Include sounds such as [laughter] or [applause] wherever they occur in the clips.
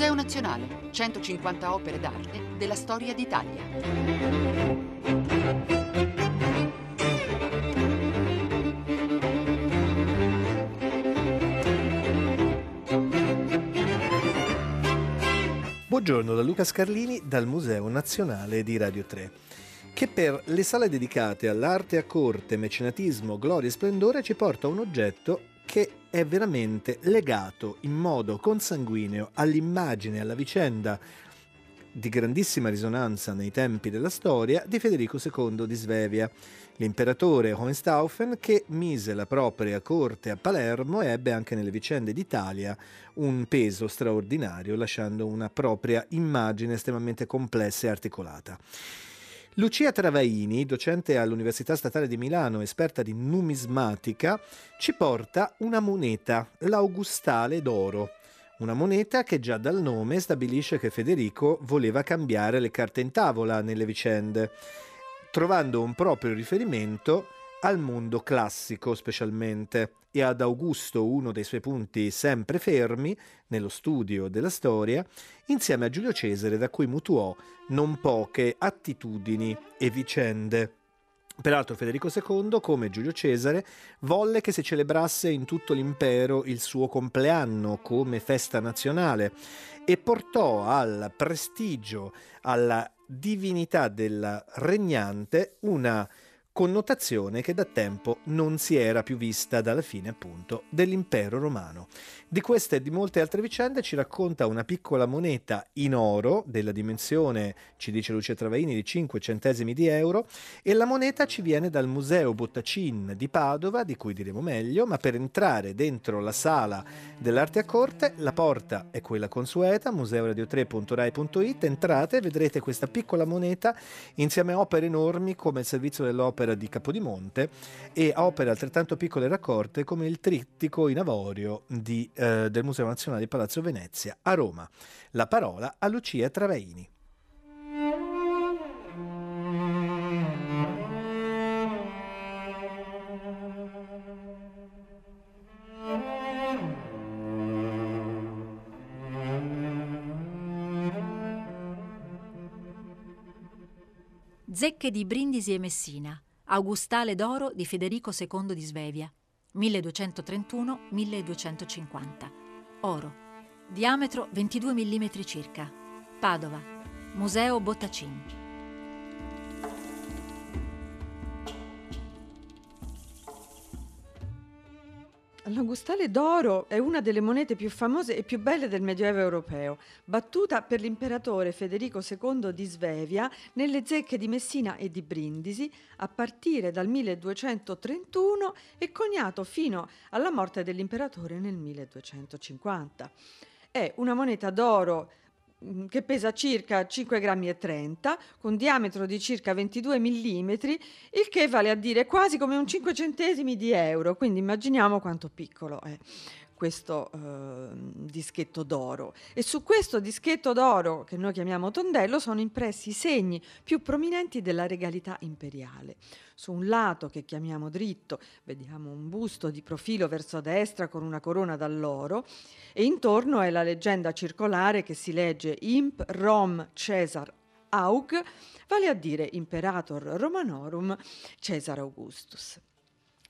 Museo Nazionale, 150 opere d'arte della storia d'Italia. Buongiorno da Luca Scarlini dal Museo Nazionale di Radio 3 che per le sale dedicate all'arte a corte, mecenatismo, gloria e splendore ci porta un oggetto che è veramente legato in modo consanguineo all'immagine alla vicenda di grandissima risonanza nei tempi della storia di Federico II di Svevia, l'imperatore Hohenstaufen che mise la propria corte a Palermo e ebbe anche nelle vicende d'Italia un peso straordinario, lasciando una propria immagine estremamente complessa e articolata. Lucia Travaini, docente all'Università Statale di Milano, esperta di numismatica, ci porta una moneta, l'Augustale d'oro. Una moneta che già dal nome stabilisce che Federico voleva cambiare le carte in tavola nelle vicende, trovando un proprio riferimento al mondo classico specialmente e ad Augusto, uno dei suoi punti sempre fermi nello studio della storia, insieme a Giulio Cesare da cui mutuò non poche attitudini e vicende. Peraltro Federico II, come Giulio Cesare, volle che si celebrasse in tutto l'impero il suo compleanno come festa nazionale e portò al prestigio, alla divinità del regnante una connotazione che da tempo non si era più vista dalla fine appunto dell'impero romano. Di queste e di molte altre vicende ci racconta una piccola moneta in oro della dimensione, ci dice Lucia Travaini, di 5 centesimi di euro e la moneta ci viene dal Museo Bottacin di Padova, di cui diremo meglio, ma per entrare dentro la sala dell'arte a corte la porta è quella consueta, museoradio3.rai.it, entrate e vedrete questa piccola moneta insieme a opere enormi come il servizio dell'opera di Capodimonte e a opere altrettanto piccole raccolte come il trittico in avorio di eh, del Museo Nazionale di Palazzo Venezia a Roma. La parola a Lucia Travaini. Zecche di Brindisi e Messina, Augustale d'oro di Federico II di Svevia, 1231-1250. Oro. Diametro 22 mm circa. Padova. Museo Bottacin. L'Augustale d'oro è una delle monete più famose e più belle del Medioevo europeo, battuta per l'imperatore Federico II di Svevia nelle zecche di Messina e di Brindisi a partire dal 1231 e coniato fino alla morte dell'imperatore nel 1250. È una moneta d'oro che pesa circa 5 grammi 30 con diametro di circa 22 mm il che vale a dire quasi come un 5 centesimi di euro. Quindi immaginiamo quanto piccolo è questo eh, dischetto d'oro e su questo dischetto d'oro che noi chiamiamo tondello sono impressi i segni più prominenti della regalità imperiale. Su un lato che chiamiamo dritto vediamo un busto di profilo verso destra con una corona d'alloro e intorno è la leggenda circolare che si legge Imp Rom Caesar Aug, vale a dire Imperator Romanorum Caesar Augustus.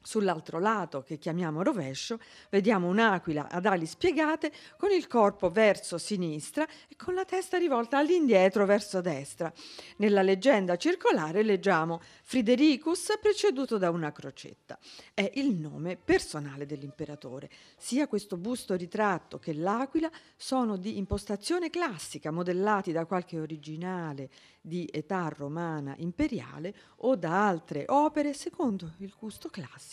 Sull'altro lato, che chiamiamo rovescio, vediamo un'aquila ad ali spiegate con il corpo verso sinistra e con la testa rivolta all'indietro verso destra. Nella leggenda circolare leggiamo Fridericus preceduto da una crocetta. È il nome personale dell'imperatore. Sia questo busto ritratto che l'aquila sono di impostazione classica, modellati da qualche originale di età romana imperiale o da altre opere secondo il gusto classico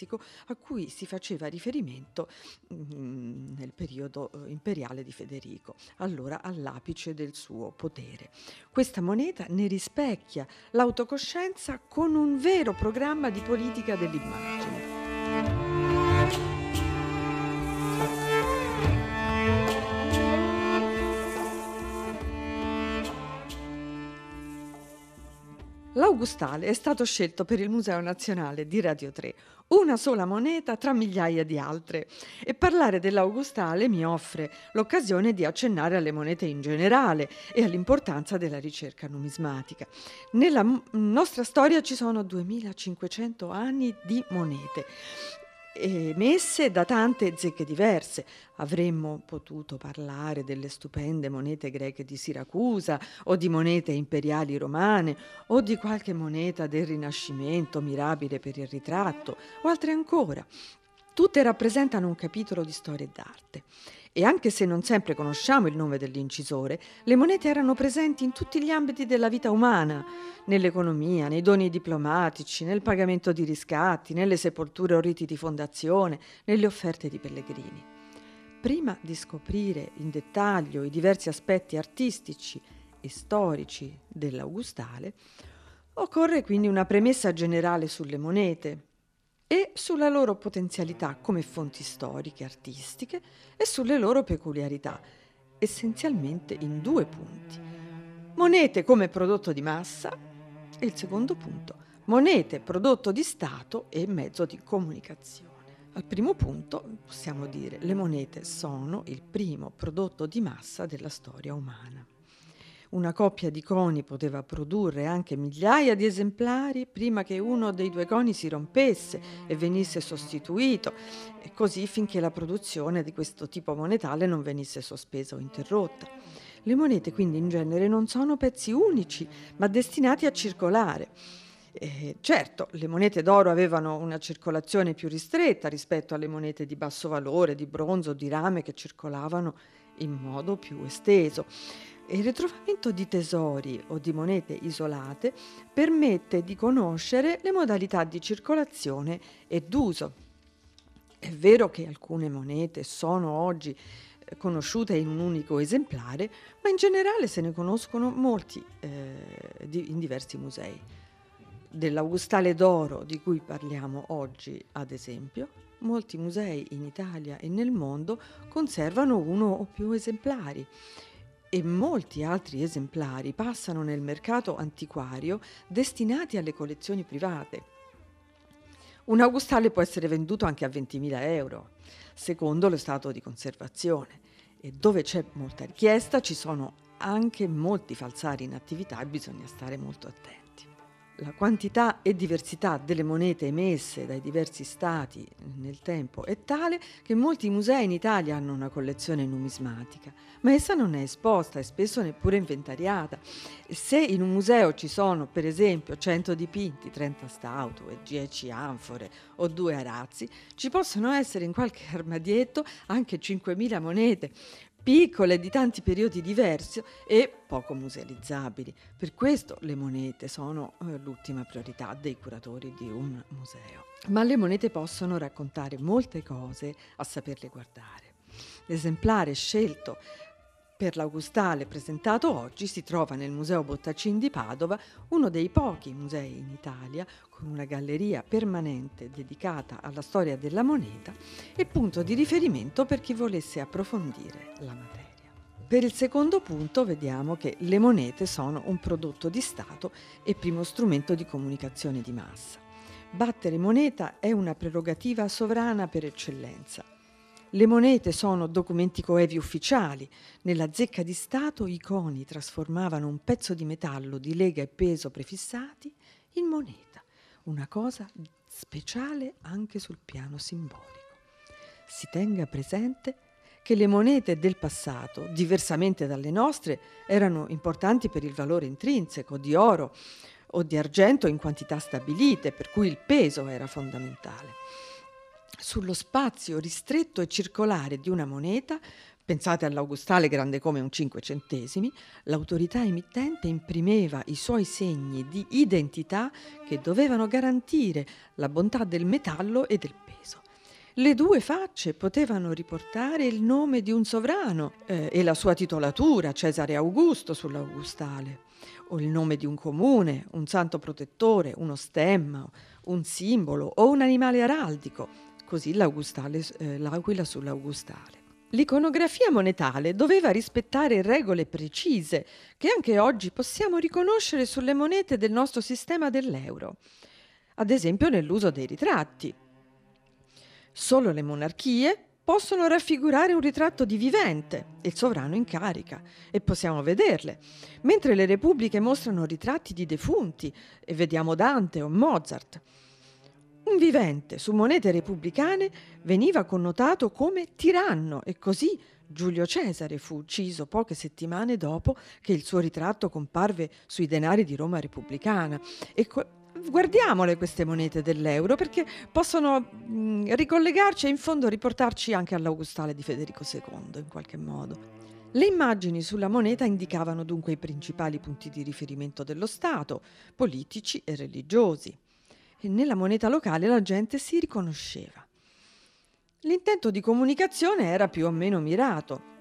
a cui si faceva riferimento mm, nel periodo eh, imperiale di Federico, allora all'apice del suo potere. Questa moneta ne rispecchia l'autocoscienza con un vero programma di politica dell'immagine. L'augustale è stato scelto per il Museo Nazionale di Radio 3, una sola moneta tra migliaia di altre. E parlare dell'Augustale mi offre l'occasione di accennare alle monete in generale e all'importanza della ricerca numismatica. Nella m- nostra storia ci sono 2500 anni di monete emesse da tante zecche diverse. Avremmo potuto parlare delle stupende monete greche di Siracusa o di monete imperiali romane o di qualche moneta del Rinascimento mirabile per il ritratto o altre ancora. Tutte rappresentano un capitolo di storia e d'arte. E anche se non sempre conosciamo il nome dell'incisore, le monete erano presenti in tutti gli ambiti della vita umana, nell'economia, nei doni diplomatici, nel pagamento di riscatti, nelle sepolture o riti di fondazione, nelle offerte di pellegrini. Prima di scoprire in dettaglio i diversi aspetti artistici e storici dell'Augustale, occorre quindi una premessa generale sulle monete, e sulla loro potenzialità come fonti storiche, artistiche e sulle loro peculiarità, essenzialmente in due punti. Monete come prodotto di massa e il secondo punto, monete prodotto di Stato e mezzo di comunicazione. Al primo punto possiamo dire le monete sono il primo prodotto di massa della storia umana. Una coppia di coni poteva produrre anche migliaia di esemplari prima che uno dei due coni si rompesse e venisse sostituito, e così finché la produzione di questo tipo monetale non venisse sospesa o interrotta. Le monete quindi in genere non sono pezzi unici, ma destinati a circolare. Eh, certo, le monete d'oro avevano una circolazione più ristretta rispetto alle monete di basso valore, di bronzo, di rame che circolavano in modo più esteso. Il ritrovamento di tesori o di monete isolate permette di conoscere le modalità di circolazione e d'uso. È vero che alcune monete sono oggi eh, conosciute in un unico esemplare, ma in generale se ne conoscono molti eh, in diversi musei. Dell'Augustale d'oro di cui parliamo oggi, ad esempio, molti musei in Italia e nel mondo conservano uno o più esemplari e molti altri esemplari passano nel mercato antiquario destinati alle collezioni private. Un augustale può essere venduto anche a 20.000 euro, secondo lo stato di conservazione, e dove c'è molta richiesta ci sono anche molti falsari in attività e bisogna stare molto attenti. La quantità e diversità delle monete emesse dai diversi stati nel tempo è tale che molti musei in Italia hanno una collezione numismatica, ma essa non è esposta e spesso neppure inventariata. Se in un museo ci sono, per esempio, 100 dipinti, 30 statue, 10 anfore o due arazzi, ci possono essere in qualche armadietto anche 5.000 monete, piccole di tanti periodi diversi e poco musealizzabili. Per questo le monete sono eh, l'ultima priorità dei curatori di un museo. Ma le monete possono raccontare molte cose a saperle guardare. L'esemplare scelto per l'Augustale presentato oggi si trova nel Museo Bottacin di Padova, uno dei pochi musei in Italia con una galleria permanente dedicata alla storia della moneta e punto di riferimento per chi volesse approfondire la materia. Per il secondo punto vediamo che le monete sono un prodotto di Stato e primo strumento di comunicazione di massa. Battere moneta è una prerogativa sovrana per eccellenza le monete sono documenti coevi ufficiali. Nella zecca di Stato i coni trasformavano un pezzo di metallo di lega e peso prefissati in moneta, una cosa speciale anche sul piano simbolico. Si tenga presente che le monete del passato, diversamente dalle nostre, erano importanti per il valore intrinseco di oro o di argento in quantità stabilite, per cui il peso era fondamentale sullo spazio ristretto e circolare di una moneta, pensate all'augustale grande come un 5 centesimi, l'autorità emittente imprimeva i suoi segni di identità che dovevano garantire la bontà del metallo e del peso. Le due facce potevano riportare il nome di un sovrano eh, e la sua titolatura, Cesare Augusto, sull'augustale, o il nome di un comune, un santo protettore, uno stemma, un simbolo o un animale araldico, così eh, l'aquila sull'augustale. L'iconografia monetale doveva rispettare regole precise che anche oggi possiamo riconoscere sulle monete del nostro sistema dell'euro, ad esempio nell'uso dei ritratti. Solo le monarchie possono raffigurare un ritratto di vivente, il sovrano in carica, e possiamo vederle, mentre le repubbliche mostrano ritratti di defunti e vediamo Dante o Mozart. Un vivente su monete repubblicane veniva connotato come tiranno e così Giulio Cesare fu ucciso poche settimane dopo che il suo ritratto comparve sui denari di Roma repubblicana. E co- guardiamole queste monete dell'euro perché possono mh, ricollegarci e in fondo riportarci anche all'Augustale di Federico II in qualche modo. Le immagini sulla moneta indicavano dunque i principali punti di riferimento dello Stato, politici e religiosi. E nella moneta locale la gente si riconosceva. L'intento di comunicazione era più o meno mirato,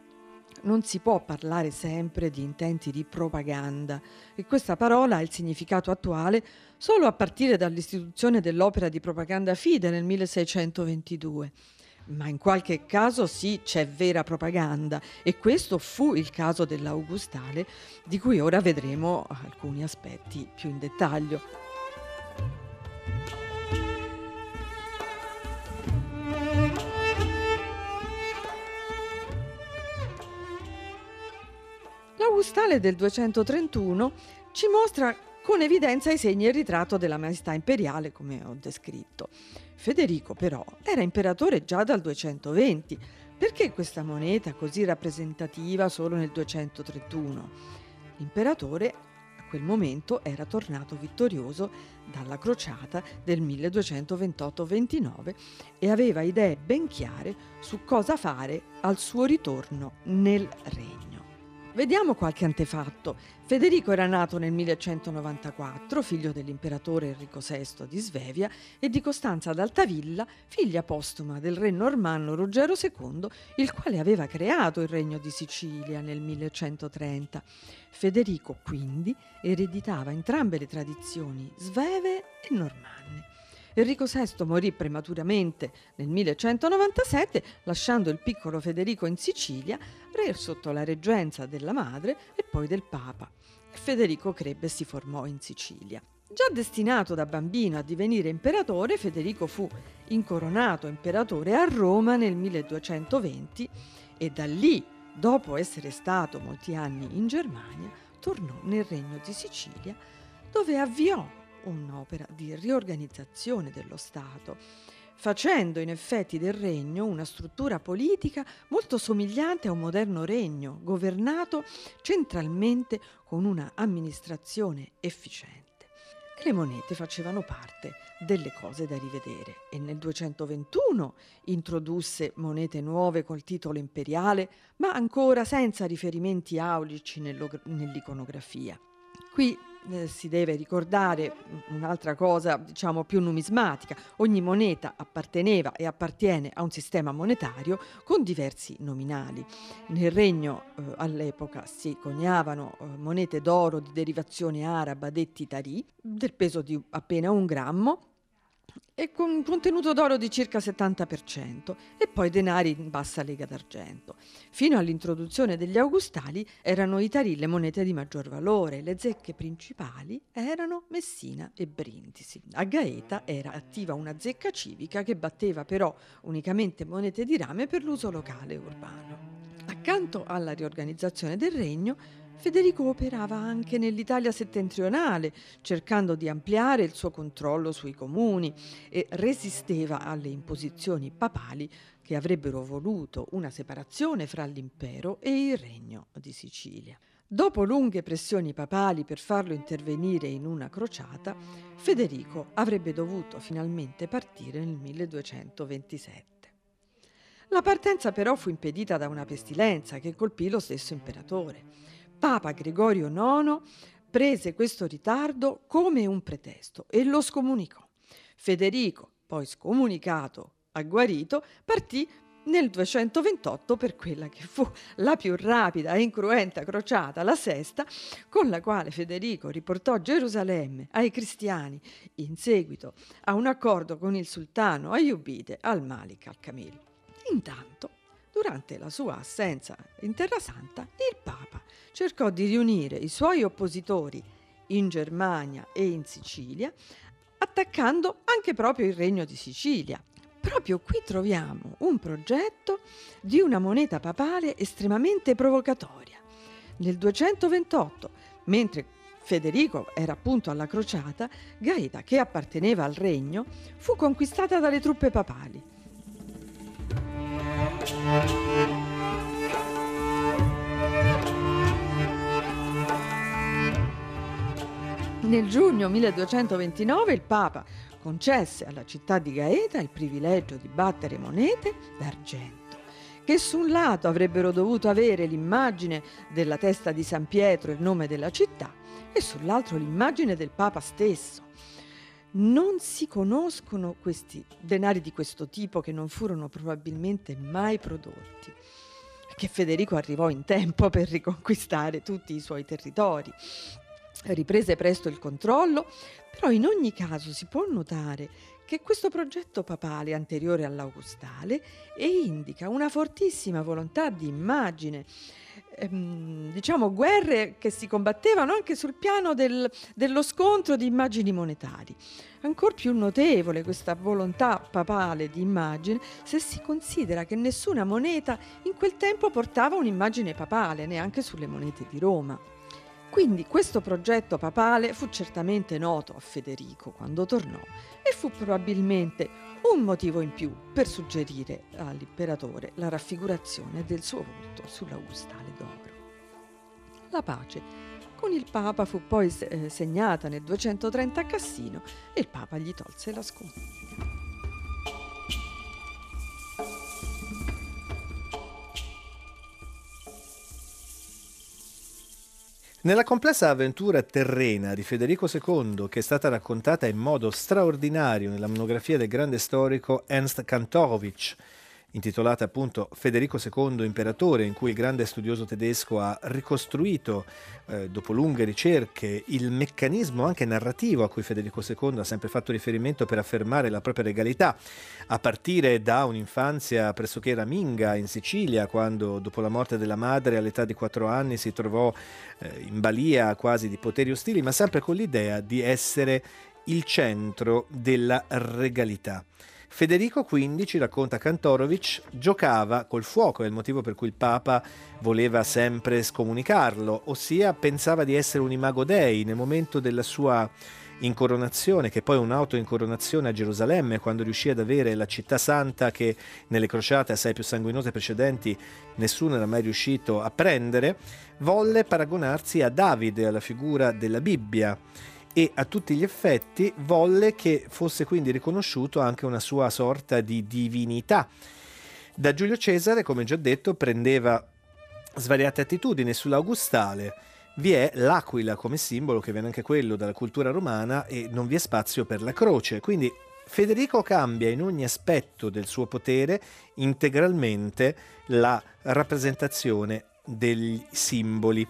non si può parlare sempre di intenti di propaganda e questa parola ha il significato attuale solo a partire dall'istituzione dell'opera di propaganda fide nel 1622. Ma in qualche caso sì c'è vera propaganda e questo fu il caso dell'Augustale di cui ora vedremo alcuni aspetti più in dettaglio. L'Augustale del 231 ci mostra con evidenza i segni e il ritratto della maestà imperiale, come ho descritto. Federico, però, era imperatore già dal 220. Perché questa moneta così rappresentativa solo nel 231? L'imperatore a quel momento era tornato vittorioso dalla crociata del 1228-29 e aveva idee ben chiare su cosa fare al suo ritorno nel regno. Vediamo qualche antefatto. Federico era nato nel 1194, figlio dell'imperatore Enrico VI di Svevia e di Costanza d'Altavilla, figlia postuma del re normanno Ruggero II, il quale aveva creato il regno di Sicilia nel 1130. Federico quindi ereditava entrambe le tradizioni sveve e normanne. Enrico VI morì prematuramente nel 1197, lasciando il piccolo Federico in Sicilia, re sotto la reggenza della madre e poi del Papa. Federico crebbe e si formò in Sicilia. Già destinato da bambino a divenire imperatore, Federico fu incoronato imperatore a Roma nel 1220 e da lì, dopo essere stato molti anni in Germania, tornò nel regno di Sicilia dove avviò un'opera di riorganizzazione dello Stato, facendo in effetti del regno una struttura politica molto somigliante a un moderno regno, governato centralmente con una amministrazione efficiente. Le monete facevano parte delle cose da rivedere e nel 221 introdusse monete nuove col titolo imperiale, ma ancora senza riferimenti aulici nell'iconografia. Qui eh, si deve ricordare un'altra cosa, diciamo più numismatica. Ogni moneta apparteneva e appartiene a un sistema monetario con diversi nominali. Nel regno eh, all'epoca si coniavano eh, monete d'oro di derivazione araba detti tari, del peso di appena un grammo, e con un contenuto d'oro di circa 70% e poi denari in bassa lega d'argento. Fino all'introduzione degli augustali erano i tari le monete di maggior valore, le zecche principali erano Messina e Brindisi. A Gaeta era attiva una zecca civica che batteva però unicamente monete di rame per l'uso locale urbano. Accanto alla riorganizzazione del regno, Federico operava anche nell'Italia settentrionale, cercando di ampliare il suo controllo sui comuni e resisteva alle imposizioni papali che avrebbero voluto una separazione fra l'impero e il regno di Sicilia. Dopo lunghe pressioni papali per farlo intervenire in una crociata, Federico avrebbe dovuto finalmente partire nel 1227. La partenza però fu impedita da una pestilenza che colpì lo stesso imperatore. Papa Gregorio IX prese questo ritardo come un pretesto e lo scomunicò. Federico, poi scomunicato a guarito, partì nel 228 per quella che fu la più rapida e incruenta crociata, la sesta, con la quale Federico riportò Gerusalemme ai cristiani in seguito a un accordo con il sultano Ayubide al-Malik al-Kamil. Intanto durante la sua assenza in Terra Santa, il Papa cercò di riunire i suoi oppositori in Germania e in Sicilia, attaccando anche proprio il regno di Sicilia. Proprio qui troviamo un progetto di una moneta papale estremamente provocatoria. Nel 228, mentre Federico era appunto alla crociata, Gaeta, che apparteneva al regno, fu conquistata dalle truppe papali. Nel giugno 1229 il Papa concesse alla città di Gaeta il privilegio di battere monete d'argento, che su un lato avrebbero dovuto avere l'immagine della testa di San Pietro il nome della città, e sull'altro l'immagine del Papa stesso. Non si conoscono questi denari di questo tipo che non furono probabilmente mai prodotti, che Federico arrivò in tempo [laughs] per riconquistare tutti i suoi territori. Riprese presto il controllo, però in ogni caso si può notare che questo progetto papale anteriore all'augustale e indica una fortissima volontà di immagine, ehm, diciamo guerre che si combattevano anche sul piano del, dello scontro di immagini monetari. Ancora più notevole questa volontà papale di immagine se si considera che nessuna moneta in quel tempo portava un'immagine papale, neanche sulle monete di Roma. Quindi questo progetto papale fu certamente noto a Federico quando tornò e fu probabilmente un motivo in più per suggerire all'imperatore la raffigurazione del suo volto sulla gustale d'oro. La pace con il Papa fu poi eh, segnata nel 230 a Cassino e il Papa gli tolse la sconfitta. Nella complessa avventura terrena di Federico II, che è stata raccontata in modo straordinario nella monografia del grande storico Ernst Kantorowicz, intitolata appunto Federico II Imperatore, in cui il grande studioso tedesco ha ricostruito, eh, dopo lunghe ricerche, il meccanismo anche narrativo a cui Federico II ha sempre fatto riferimento per affermare la propria regalità, a partire da un'infanzia pressoché raminga in Sicilia, quando dopo la morte della madre all'età di quattro anni si trovò eh, in balia quasi di poteri ostili, ma sempre con l'idea di essere il centro della regalità. Federico quindi, ci racconta Kantorovic, giocava col fuoco, è il motivo per cui il Papa voleva sempre scomunicarlo, ossia pensava di essere un imago dei nel momento della sua incoronazione, che poi un'auto-incoronazione a Gerusalemme, quando riuscì ad avere la città santa che nelle crociate assai più sanguinose precedenti nessuno era mai riuscito a prendere, volle paragonarsi a Davide, alla figura della Bibbia e a tutti gli effetti volle che fosse quindi riconosciuto anche una sua sorta di divinità. Da Giulio Cesare, come già detto, prendeva svariate attitudini sull'Augustale. Vi è l'aquila come simbolo, che viene anche quello dalla cultura romana, e non vi è spazio per la croce. Quindi Federico cambia in ogni aspetto del suo potere integralmente la rappresentazione degli simboli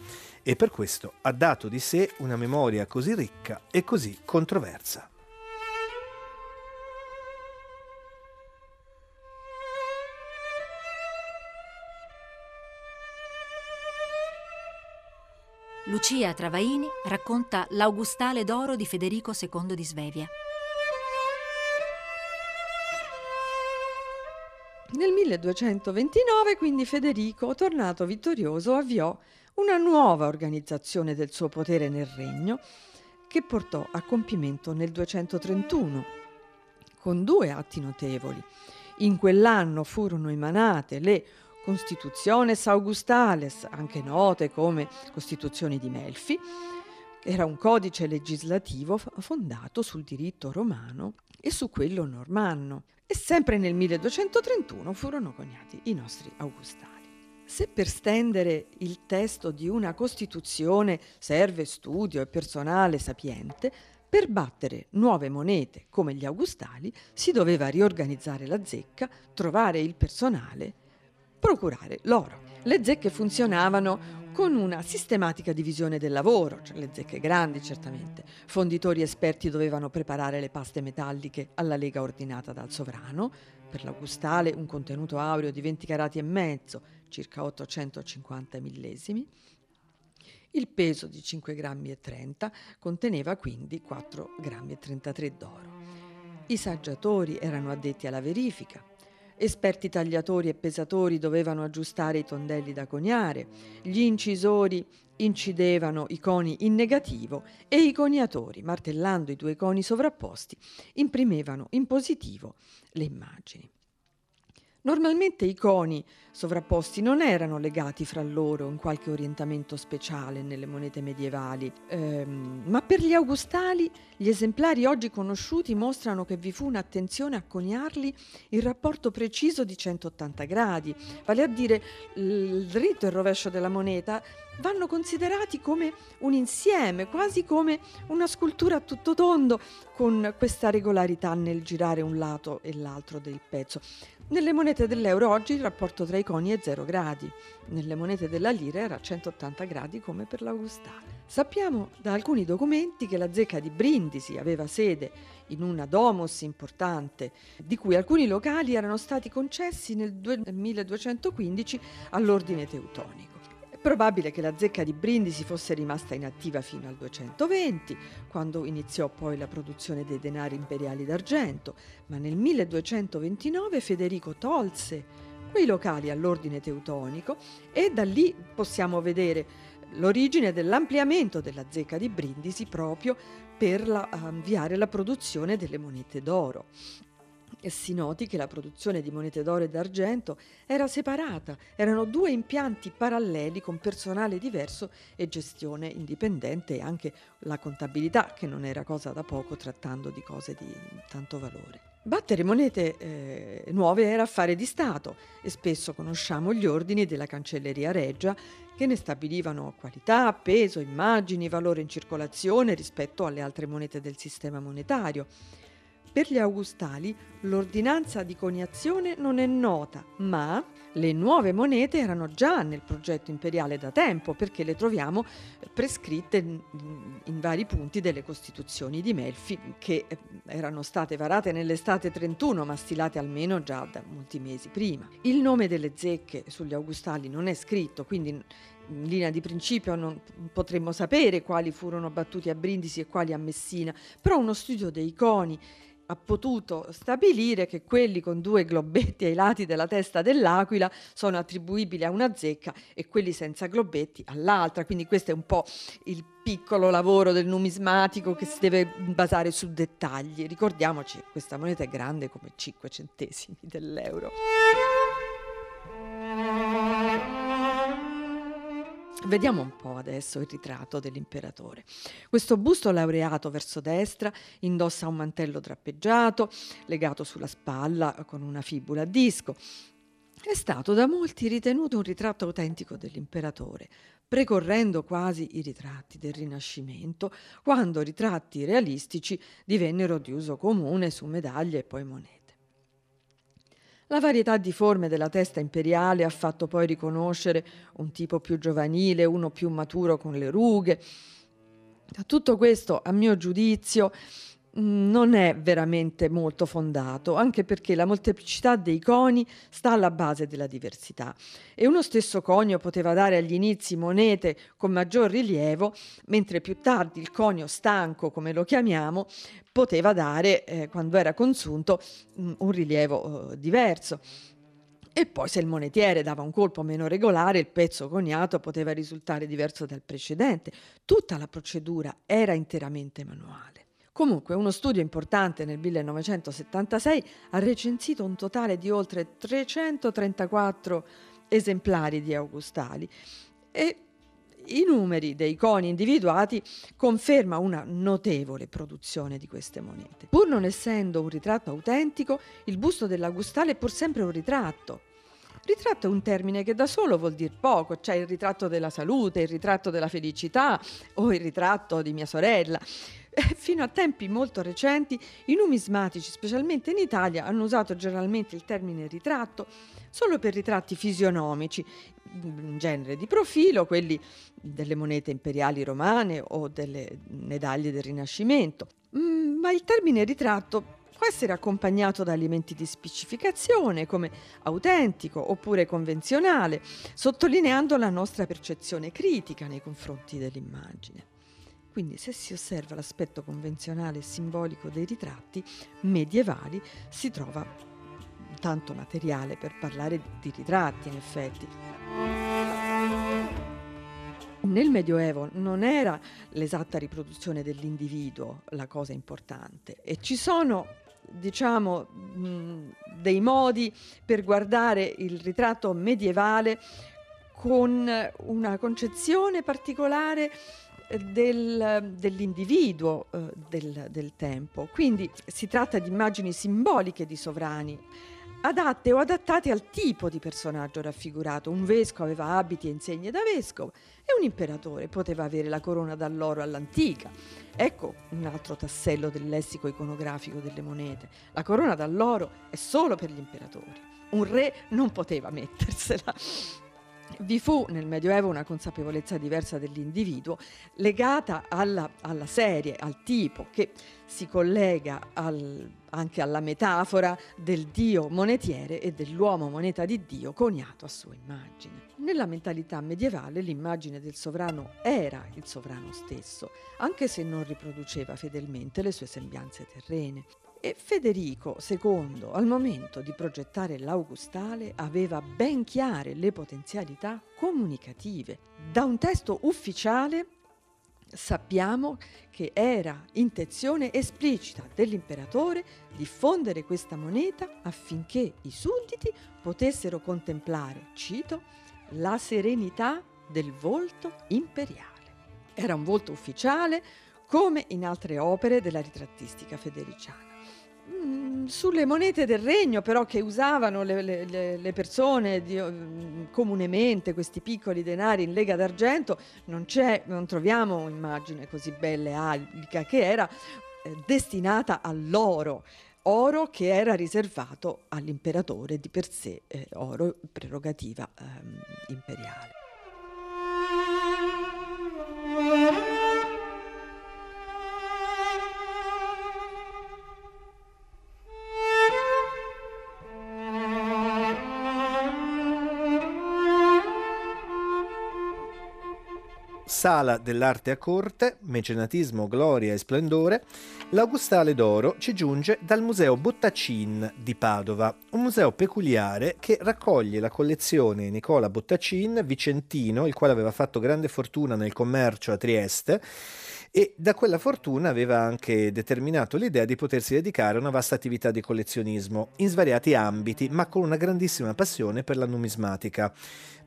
e per questo ha dato di sé una memoria così ricca e così controversa. Lucia Travaini racconta L'Augustale d'oro di Federico II di Svevia. Nel 1229 quindi Federico, tornato vittorioso, avviò una nuova organizzazione del suo potere nel regno che portò a compimento nel 231 con due atti notevoli. In quell'anno furono emanate le Constitutiones Augustales, anche note come Costituzioni di Melfi, era un codice legislativo fondato sul diritto romano e su quello normanno. E sempre nel 1231 furono coniati i nostri Augustali. Se per stendere il testo di una Costituzione serve studio e personale sapiente, per battere nuove monete come gli augustali si doveva riorganizzare la zecca, trovare il personale, procurare l'oro. Le zecche funzionavano con una sistematica divisione del lavoro, cioè le zecche grandi certamente. Fonditori esperti dovevano preparare le paste metalliche alla lega ordinata dal sovrano, per l'augustale un contenuto aureo di 20 carati e mezzo, circa 850 millesimi. Il peso di 5 grammi e 30 conteneva quindi 4 grammi e 33 d'oro. I saggiatori erano addetti alla verifica, Esperti tagliatori e pesatori dovevano aggiustare i tondelli da coniare, gli incisori incidevano i coni in negativo e i coniatori, martellando i due coni sovrapposti, imprimevano in positivo le immagini. Normalmente i coni sovrapposti non erano legati fra loro in qualche orientamento speciale nelle monete medievali, ehm, ma per gli augustali gli esemplari oggi conosciuti mostrano che vi fu un'attenzione a coniarli in rapporto preciso di 180 gradi, vale a dire il dritto e il rovescio della moneta vanno considerati come un insieme, quasi come una scultura a tutto tondo, con questa regolarità nel girare un lato e l'altro del pezzo. Nelle monete dell'euro oggi il rapporto tra i coni è 0 gradi, nelle monete della lira era 180 gradi come per l'augustale. Sappiamo da alcuni documenti che la zecca di Brindisi aveva sede in una domus importante, di cui alcuni locali erano stati concessi nel 1215 all'ordine teutonico probabile che la zecca di Brindisi fosse rimasta inattiva fino al 220, quando iniziò poi la produzione dei denari imperiali d'argento, ma nel 1229 Federico tolse quei locali all'ordine teutonico e da lì possiamo vedere l'origine dell'ampliamento della zecca di Brindisi proprio per la, avviare la produzione delle monete d'oro e si noti che la produzione di monete d'oro e d'argento era separata, erano due impianti paralleli con personale diverso e gestione indipendente e anche la contabilità, che non era cosa da poco trattando di cose di tanto valore. Battere monete eh, nuove era affare di Stato e spesso conosciamo gli ordini della Cancelleria Reggia che ne stabilivano qualità, peso, immagini, valore in circolazione rispetto alle altre monete del sistema monetario. Per gli augustali l'ordinanza di coniazione non è nota, ma le nuove monete erano già nel progetto imperiale da tempo perché le troviamo prescritte in vari punti delle costituzioni di Melfi che eh, erano state varate nell'estate 31 ma stilate almeno già da molti mesi prima. Il nome delle zecche sugli augustali non è scritto, quindi in linea di principio non potremmo sapere quali furono battuti a Brindisi e quali a Messina, però uno studio dei coni ha potuto stabilire che quelli con due globetti ai lati della testa dell'aquila sono attribuibili a una zecca e quelli senza globetti all'altra. Quindi questo è un po' il piccolo lavoro del numismatico che si deve basare su dettagli. Ricordiamoci, questa moneta è grande come 5 centesimi dell'euro. Vediamo un po' adesso il ritratto dell'imperatore. Questo busto laureato verso destra indossa un mantello drappeggiato, legato sulla spalla con una fibula a disco. È stato da molti ritenuto un ritratto autentico dell'imperatore, precorrendo quasi i ritratti del Rinascimento, quando ritratti realistici divennero di uso comune su medaglie e poi monete. La varietà di forme della testa imperiale ha fatto poi riconoscere un tipo più giovanile, uno più maturo con le rughe. Tutto questo, a mio giudizio, non è veramente molto fondato, anche perché la molteplicità dei coni sta alla base della diversità e uno stesso conio poteva dare agli inizi monete con maggior rilievo, mentre più tardi il conio stanco, come lo chiamiamo, poteva dare, eh, quando era consunto, mh, un rilievo eh, diverso. E poi se il monetiere dava un colpo meno regolare, il pezzo coniato poteva risultare diverso dal precedente. Tutta la procedura era interamente manuale. Comunque, uno studio importante nel 1976 ha recensito un totale di oltre 334 esemplari di augustali e i numeri dei coni individuati conferma una notevole produzione di queste monete. Pur non essendo un ritratto autentico, il busto dell'Augustale è pur sempre un ritratto. Ritratto è un termine che da solo vuol dire poco, cioè il ritratto della salute, il ritratto della felicità o il ritratto di mia sorella. [laughs] fino a tempi molto recenti i numismatici, specialmente in Italia, hanno usato generalmente il termine ritratto solo per ritratti fisionomici, in genere di profilo, quelli delle monete imperiali romane o delle medaglie del Rinascimento. Mm, ma il termine ritratto può essere accompagnato da elementi di specificazione come autentico oppure convenzionale, sottolineando la nostra percezione critica nei confronti dell'immagine. Quindi se si osserva l'aspetto convenzionale e simbolico dei ritratti medievali si trova tanto materiale per parlare di ritratti in effetti. Nel Medioevo non era l'esatta riproduzione dell'individuo la cosa importante e ci sono diciamo dei modi per guardare il ritratto medievale con una concezione particolare del, dell'individuo eh, del, del tempo. Quindi si tratta di immagini simboliche di sovrani adatte o adattate al tipo di personaggio raffigurato. Un vescovo aveva abiti e insegne da vescovo e un imperatore poteva avere la corona d'alloro all'antica. Ecco un altro tassello del lessico iconografico delle monete. La corona d'alloro è solo per gli imperatori. Un re non poteva mettersela. Vi fu nel Medioevo una consapevolezza diversa dell'individuo legata alla, alla serie, al tipo, che si collega al, anche alla metafora del dio monetiere e dell'uomo moneta di Dio coniato a sua immagine. Nella mentalità medievale l'immagine del sovrano era il sovrano stesso, anche se non riproduceva fedelmente le sue sembianze terrene. E Federico II, al momento di progettare l'Augustale, aveva ben chiare le potenzialità comunicative. Da un testo ufficiale sappiamo che era intenzione esplicita dell'imperatore diffondere questa moneta affinché i sudditi potessero contemplare, cito, la serenità del volto imperiale. Era un volto ufficiale come in altre opere della ritrattistica federiciana. Mm, sulle monete del regno però che usavano le, le, le persone di, mm, comunemente questi piccoli denari in lega d'argento non c'è, non troviamo un'immagine così bella e albica che era eh, destinata all'oro oro che era riservato all'imperatore di per sé, eh, oro prerogativa ehm, imperiale. Sala dell'arte a corte, mecenatismo, gloria e splendore, l'Augustale d'Oro ci giunge dal Museo Bottacin di Padova, un museo peculiare che raccoglie la collezione Nicola Bottacin, vicentino, il quale aveva fatto grande fortuna nel commercio a Trieste e da quella fortuna aveva anche determinato l'idea di potersi dedicare a una vasta attività di collezionismo in svariati ambiti, ma con una grandissima passione per la numismatica.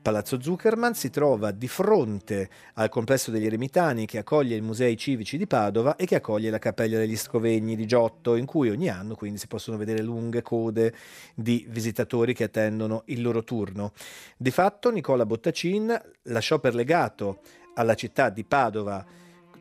Palazzo Zuckerman si trova di fronte al complesso degli Eremitani che accoglie i musei civici di Padova e che accoglie la Cappella degli Scrovegni di Giotto, in cui ogni anno quindi si possono vedere lunghe code di visitatori che attendono il loro turno. Di fatto Nicola Bottacin lasciò per legato alla città di Padova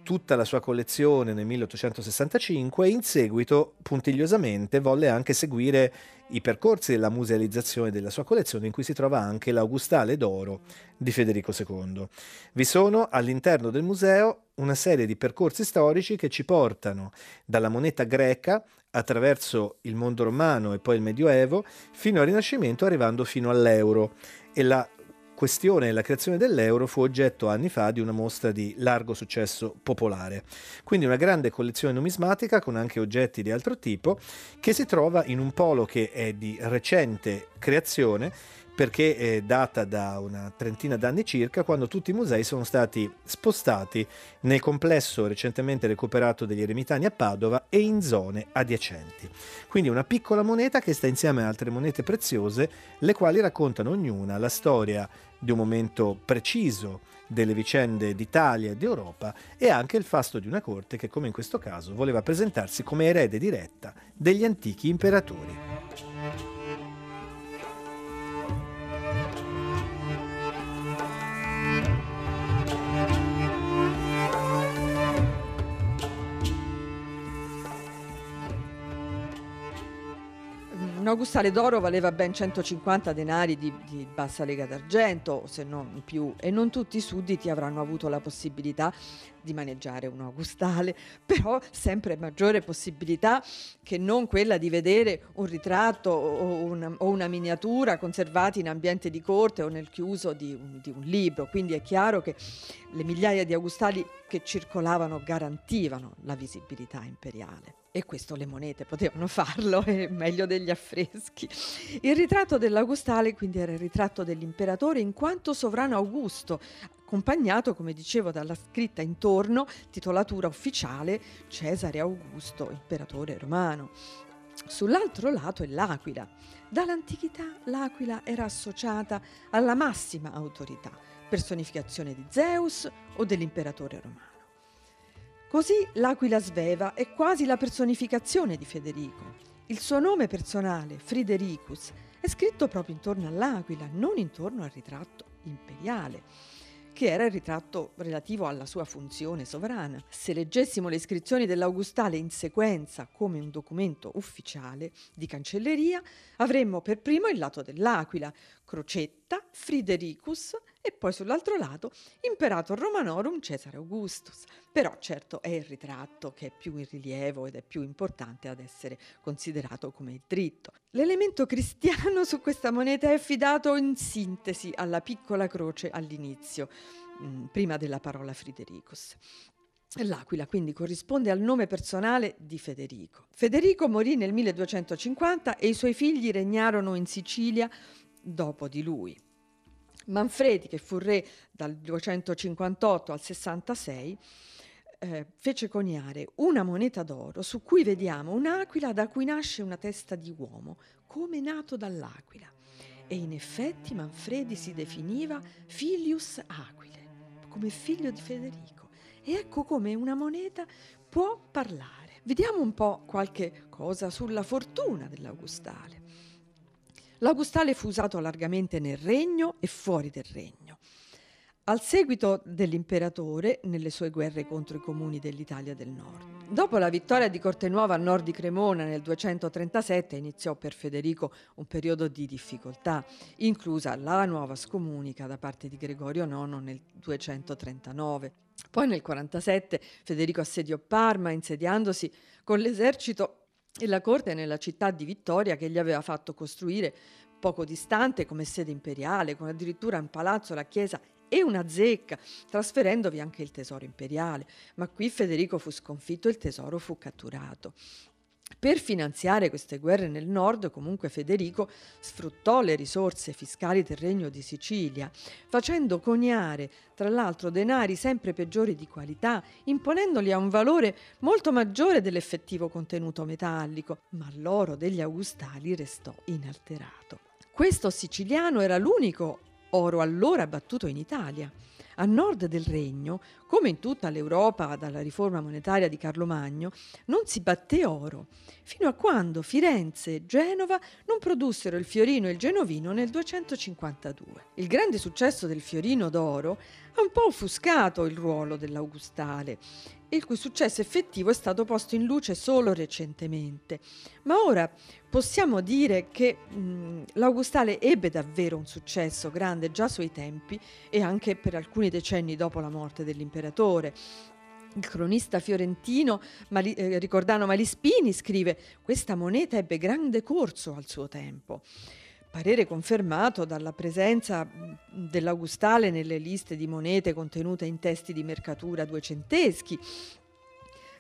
tutta la sua collezione nel 1865 e in seguito puntigliosamente volle anche seguire i percorsi della musealizzazione della sua collezione in cui si trova anche l'Augustale d'Oro di Federico II. Vi sono all'interno del museo una serie di percorsi storici che ci portano dalla moneta greca attraverso il mondo romano e poi il Medioevo fino al Rinascimento arrivando fino all'euro e la questione della creazione dell'euro fu oggetto anni fa di una mostra di largo successo popolare. Quindi una grande collezione numismatica con anche oggetti di altro tipo che si trova in un polo che è di recente creazione perché è data da una trentina d'anni circa, quando tutti i musei sono stati spostati nel complesso recentemente recuperato degli Eremitani a Padova e in zone adiacenti. Quindi una piccola moneta che sta insieme a altre monete preziose, le quali raccontano ognuna la storia di un momento preciso delle vicende d'Italia e d'Europa e anche il fasto di una corte che, come in questo caso, voleva presentarsi come erede diretta degli antichi imperatori. Augustale d'oro valeva ben 150 denari di, di bassa lega d'argento, se non più, e non tutti i sudditi avranno avuto la possibilità di maneggiare un augustale, [laughs] però sempre maggiore possibilità che non quella di vedere un ritratto o una, o una miniatura conservati in ambiente di corte o nel chiuso di un, di un libro. Quindi è chiaro che le migliaia di augustali che circolavano garantivano la visibilità imperiale. E questo le monete potevano farlo, [laughs] è meglio degli affreschi. Il ritratto dell'Augustale quindi era il ritratto dell'imperatore in quanto sovrano Augusto, accompagnato, come dicevo, dalla scritta intorno, titolatura ufficiale Cesare Augusto, imperatore romano. Sull'altro lato è l'aquila. Dall'antichità l'aquila era associata alla massima autorità, personificazione di Zeus o dell'imperatore romano. Così l'aquila sveva è quasi la personificazione di Federico. Il suo nome personale, Fridericus, è scritto proprio intorno all'aquila, non intorno al ritratto imperiale che era il ritratto relativo alla sua funzione sovrana. Se leggessimo le iscrizioni dell'Augustale in sequenza come un documento ufficiale di cancelleria, avremmo per primo il lato dell'aquila, Crocetta, Fridericus e poi sull'altro lato Imperator Romanorum Cesare Augustus. Però certo è il ritratto che è più in rilievo ed è più importante ad essere considerato come il dritto. L'elemento cristiano su questa moneta è affidato in sintesi alla piccola croce all'inizio, mm, prima della parola Fridericus. L'aquila quindi corrisponde al nome personale di Federico. Federico morì nel 1250 e i suoi figli regnarono in Sicilia dopo di lui. Manfredi, che fu re dal 258 al 66, eh, fece coniare una moneta d'oro su cui vediamo un'aquila da cui nasce una testa di uomo, come nato dall'aquila. E in effetti Manfredi si definiva filius aquile, come figlio di Federico. E ecco come una moneta può parlare. Vediamo un po' qualche cosa sulla fortuna dell'Augustale. L'Augustale fu usato largamente nel regno e fuori del regno. Al seguito dell'imperatore nelle sue guerre contro i comuni dell'Italia del Nord. Dopo la vittoria di Cortenuova a nord di Cremona nel 237 iniziò per Federico un periodo di difficoltà, inclusa la nuova scomunica da parte di Gregorio IX nel 239. Poi nel 47 Federico assediò Parma insediandosi con l'esercito e la corte nella città di Vittoria che gli aveva fatto costruire poco distante come sede imperiale, con addirittura un palazzo, la chiesa e una zecca, trasferendovi anche il tesoro imperiale. Ma qui Federico fu sconfitto e il tesoro fu catturato. Per finanziare queste guerre nel nord, comunque Federico sfruttò le risorse fiscali del regno di Sicilia, facendo coniare tra l'altro denari sempre peggiori di qualità, imponendoli a un valore molto maggiore dell'effettivo contenuto metallico, ma l'oro degli Augustali restò inalterato. Questo siciliano era l'unico oro allora battuto in Italia. A nord del regno, come in tutta l'Europa dalla riforma monetaria di Carlo Magno, non si batté oro, fino a quando Firenze e Genova non produssero il fiorino e il genovino nel 252. Il grande successo del fiorino d'oro ha un po' offuscato il ruolo dell'Augustale il cui successo effettivo è stato posto in luce solo recentemente. Ma ora possiamo dire che mh, l'Augustale ebbe davvero un successo grande già ai suoi tempi e anche per alcuni decenni dopo la morte dell'imperatore. Il cronista fiorentino Mali, eh, Ricordano Malispini scrive: Questa moneta ebbe grande corso al suo tempo parere confermato dalla presenza dell'Augustale nelle liste di monete contenute in testi di mercatura duecenteschi.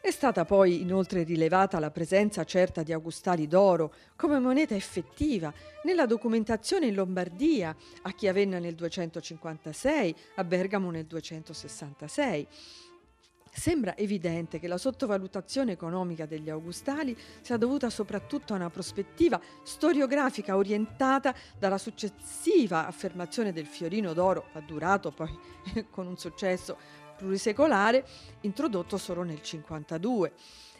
È stata poi inoltre rilevata la presenza certa di Augustali d'oro come moneta effettiva nella documentazione in Lombardia, a Chiavenna nel 256, a Bergamo nel 266. Sembra evidente che la sottovalutazione economica degli augustali sia dovuta soprattutto a una prospettiva storiografica orientata dalla successiva affermazione del fiorino d'oro, durato poi [laughs] con un successo plurisecolare, introdotto solo nel 52.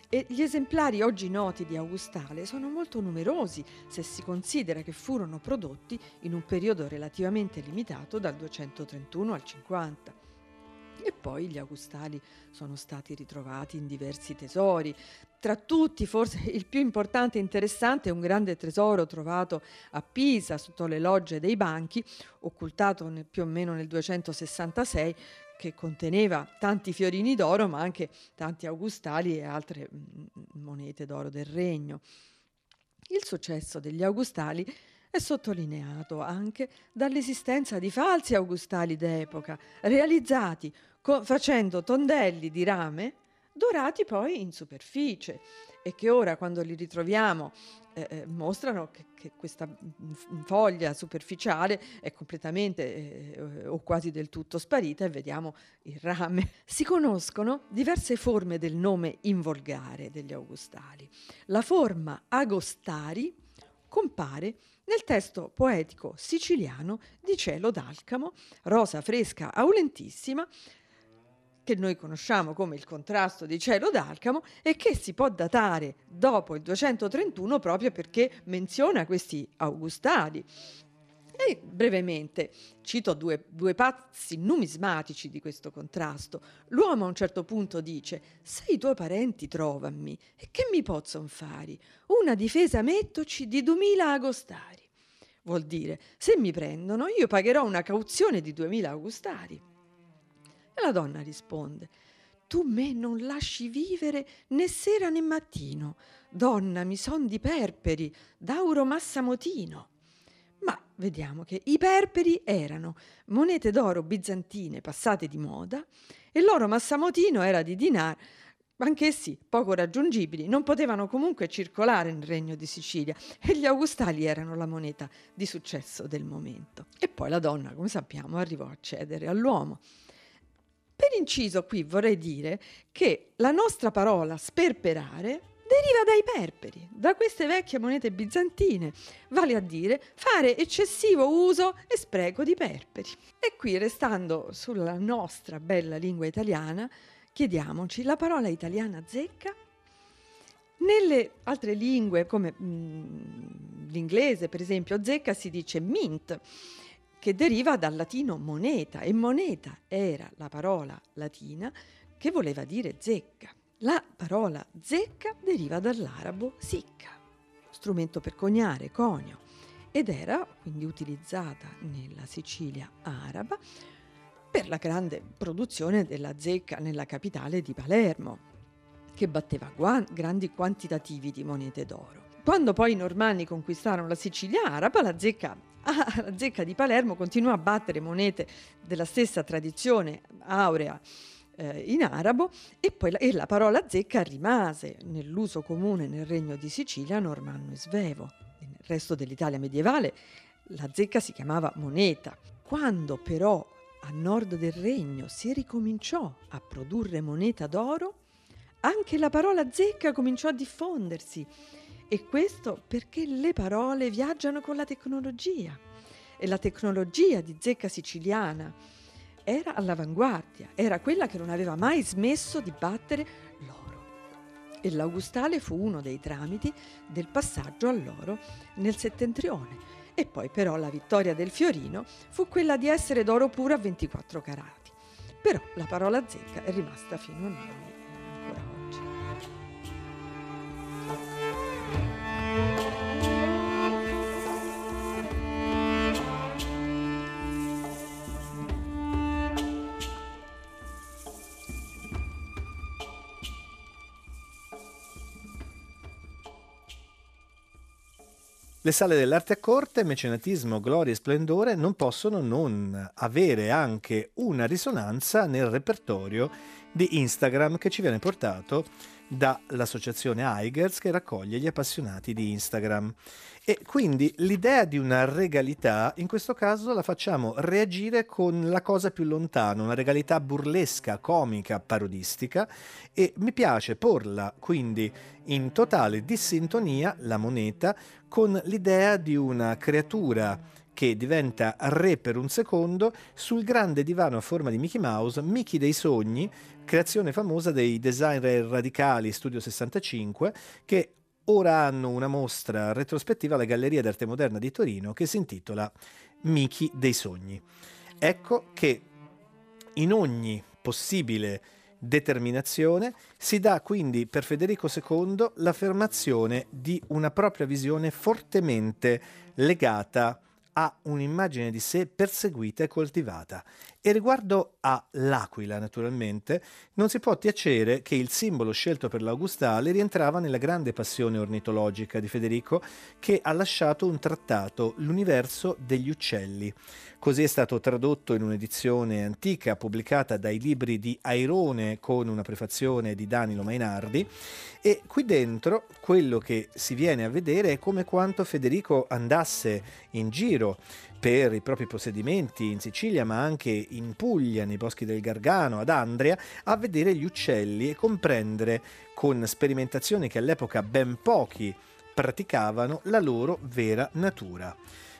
E gli esemplari oggi noti di Augustale sono molto numerosi se si considera che furono prodotti in un periodo relativamente limitato dal 231 al 50 e poi gli augustali sono stati ritrovati in diversi tesori. tra tutti, forse [laughs] il più importante e interessante, è un grande tesoro trovato a Pisa sotto le logge dei banchi, occultato nel, più o meno nel 266, che conteneva tanti fiorini d'oro, ma anche tanti augustali e altre mm, monete d'oro del regno. Il successo degli augustali è sottolineato anche dall'esistenza di falsi augustali d'epoca, realizzati co- facendo tondelli di rame dorati poi in superficie e che ora quando li ritroviamo eh, eh mostrano che, che, questa foglia superficiale è completamente eh, o quasi del tutto sparita e vediamo il rame. [laughs] Si conoscono diverse forme del nome involgare degli augustali. La forma agostari compare nel testo poetico siciliano di Cielo d'Alcamo, rosa fresca aulentissima, che noi conosciamo come il contrasto di cielo d'Alcamo e che si può datare dopo il 231 proprio perché menziona questi augustali. E brevemente cito due, due pazzi numismatici di questo contrasto. L'uomo a un certo punto dice: Se i tuoi parenti trovami, e che mi possono fare? Una difesa mettoci di duemila agostari. Vuol dire, se mi prendono, io pagherò una cauzione di duemila agostari. E la donna risponde, tu me non lasci vivere né sera né mattino, donna mi son di perperi, d'auro massamotino. Ma vediamo che i perperi erano monete d'oro bizantine passate di moda e l'oro massamotino era di dinar, anch'essi poco raggiungibili, non potevano comunque circolare nel regno di Sicilia e gli augustali erano la moneta di successo del momento. E poi la donna, come sappiamo, arrivò a cedere all'uomo. Per inciso qui vorrei dire che la nostra parola sperperare deriva dai perperi, da queste vecchie monete bizantine, vale a dire fare eccessivo uso e spreco di perperi. E qui, restando sulla nostra bella lingua italiana, chiediamoci la parola italiana zecca. Nelle altre lingue, come mm, l'inglese per esempio, zecca si dice mint che deriva dal latino moneta e moneta era la parola latina che voleva dire zecca. La parola zecca deriva dall'arabo sicca, strumento per coniare, conio, ed era quindi utilizzata nella Sicilia araba per la grande produzione della zecca nella capitale di Palermo, che batteva grandi quantitativi di monete d'oro. Quando poi i normanni conquistarono la Sicilia araba, la zecca [laughs] la zecca di Palermo continuò a battere monete della stessa tradizione aurea eh, in arabo e poi la, e la parola zecca rimase nell'uso comune nel regno di Sicilia, normanno e svevo. Nel resto dell'Italia medievale la zecca si chiamava moneta. Quando però a nord del regno si ricominciò a produrre moneta d'oro, anche la parola zecca cominciò a diffondersi e questo perché le parole viaggiano con la tecnologia e la tecnologia di zecca siciliana era all'avanguardia, era quella che non aveva mai smesso di battere l'oro. E l'Augustale fu uno dei tramiti del passaggio all'oro nel settentrione. E poi però la vittoria del Fiorino fu quella di essere d'oro puro a 24 carati. Però la parola zecca è rimasta fino a noi Le sale dell'arte a corte, mecenatismo, gloria e splendore non possono non avere anche una risonanza nel repertorio di Instagram che ci viene portato dall'associazione Eigers che raccoglie gli appassionati di Instagram. E quindi l'idea di una regalità, in questo caso la facciamo reagire con la cosa più lontana, una regalità burlesca, comica, parodistica e mi piace porla quindi in totale dissintonia la moneta con l'idea di una creatura che diventa re per un secondo sul grande divano a forma di Mickey Mouse, Mickey dei sogni, creazione famosa dei designer radicali Studio 65 che ora hanno una mostra retrospettiva alla Galleria d'Arte Moderna di Torino che si intitola Mickey dei sogni. Ecco che in ogni possibile determinazione, si dà quindi per Federico II l'affermazione di una propria visione fortemente legata a un'immagine di sé perseguita e coltivata. E riguardo all'aquila, naturalmente, non si può tacere che il simbolo scelto per l'Augustale rientrava nella grande passione ornitologica di Federico, che ha lasciato un trattato, L'universo degli uccelli. Così è stato tradotto in un'edizione antica pubblicata dai libri di Airone con una prefazione di Danilo Mainardi e qui dentro quello che si viene a vedere è come quanto Federico andasse in giro per i propri possedimenti in Sicilia, ma anche in Puglia, nei boschi del Gargano, ad Andria, a vedere gli uccelli e comprendere con sperimentazioni che all'epoca ben pochi praticavano la loro vera natura.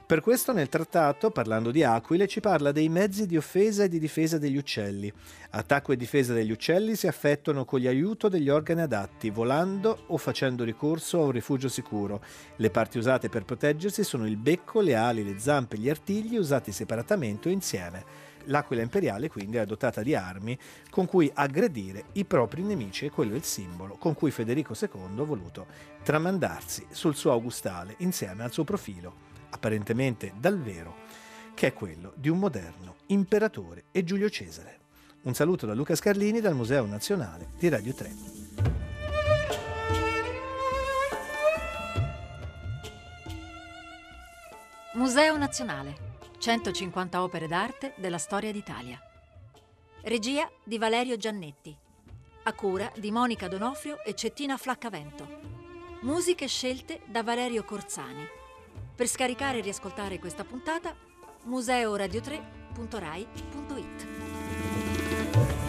Per questo nel trattato, parlando di aquile, ci parla dei mezzi di offesa e di difesa degli uccelli. Attacco e difesa degli uccelli si effettuano con l'aiuto degli organi adatti, volando o facendo ricorso a un rifugio sicuro. Le parti usate per proteggersi sono il becco, le ali, le zampe e gli artigli usati separatamente o insieme. L'aquila imperiale quindi è dotata di armi con cui aggredire i propri nemici e quello è il simbolo con cui Federico II ha voluto tramandarsi sul suo augustale insieme al suo profilo apparentemente dal vero, che è quello di un moderno imperatore e Giulio Cesare. Un saluto da Luca Scarlini dal Museo Nazionale di Radio 3. Museo Nazionale. 150 opere d'arte della storia d'Italia. Regia di Valerio Giannetti. A cura di Monica Donofrio e Cettina Flaccavento. Musiche scelte da Valerio Corzani. Per scaricare e riascoltare questa puntata, museoradio3.rai.it.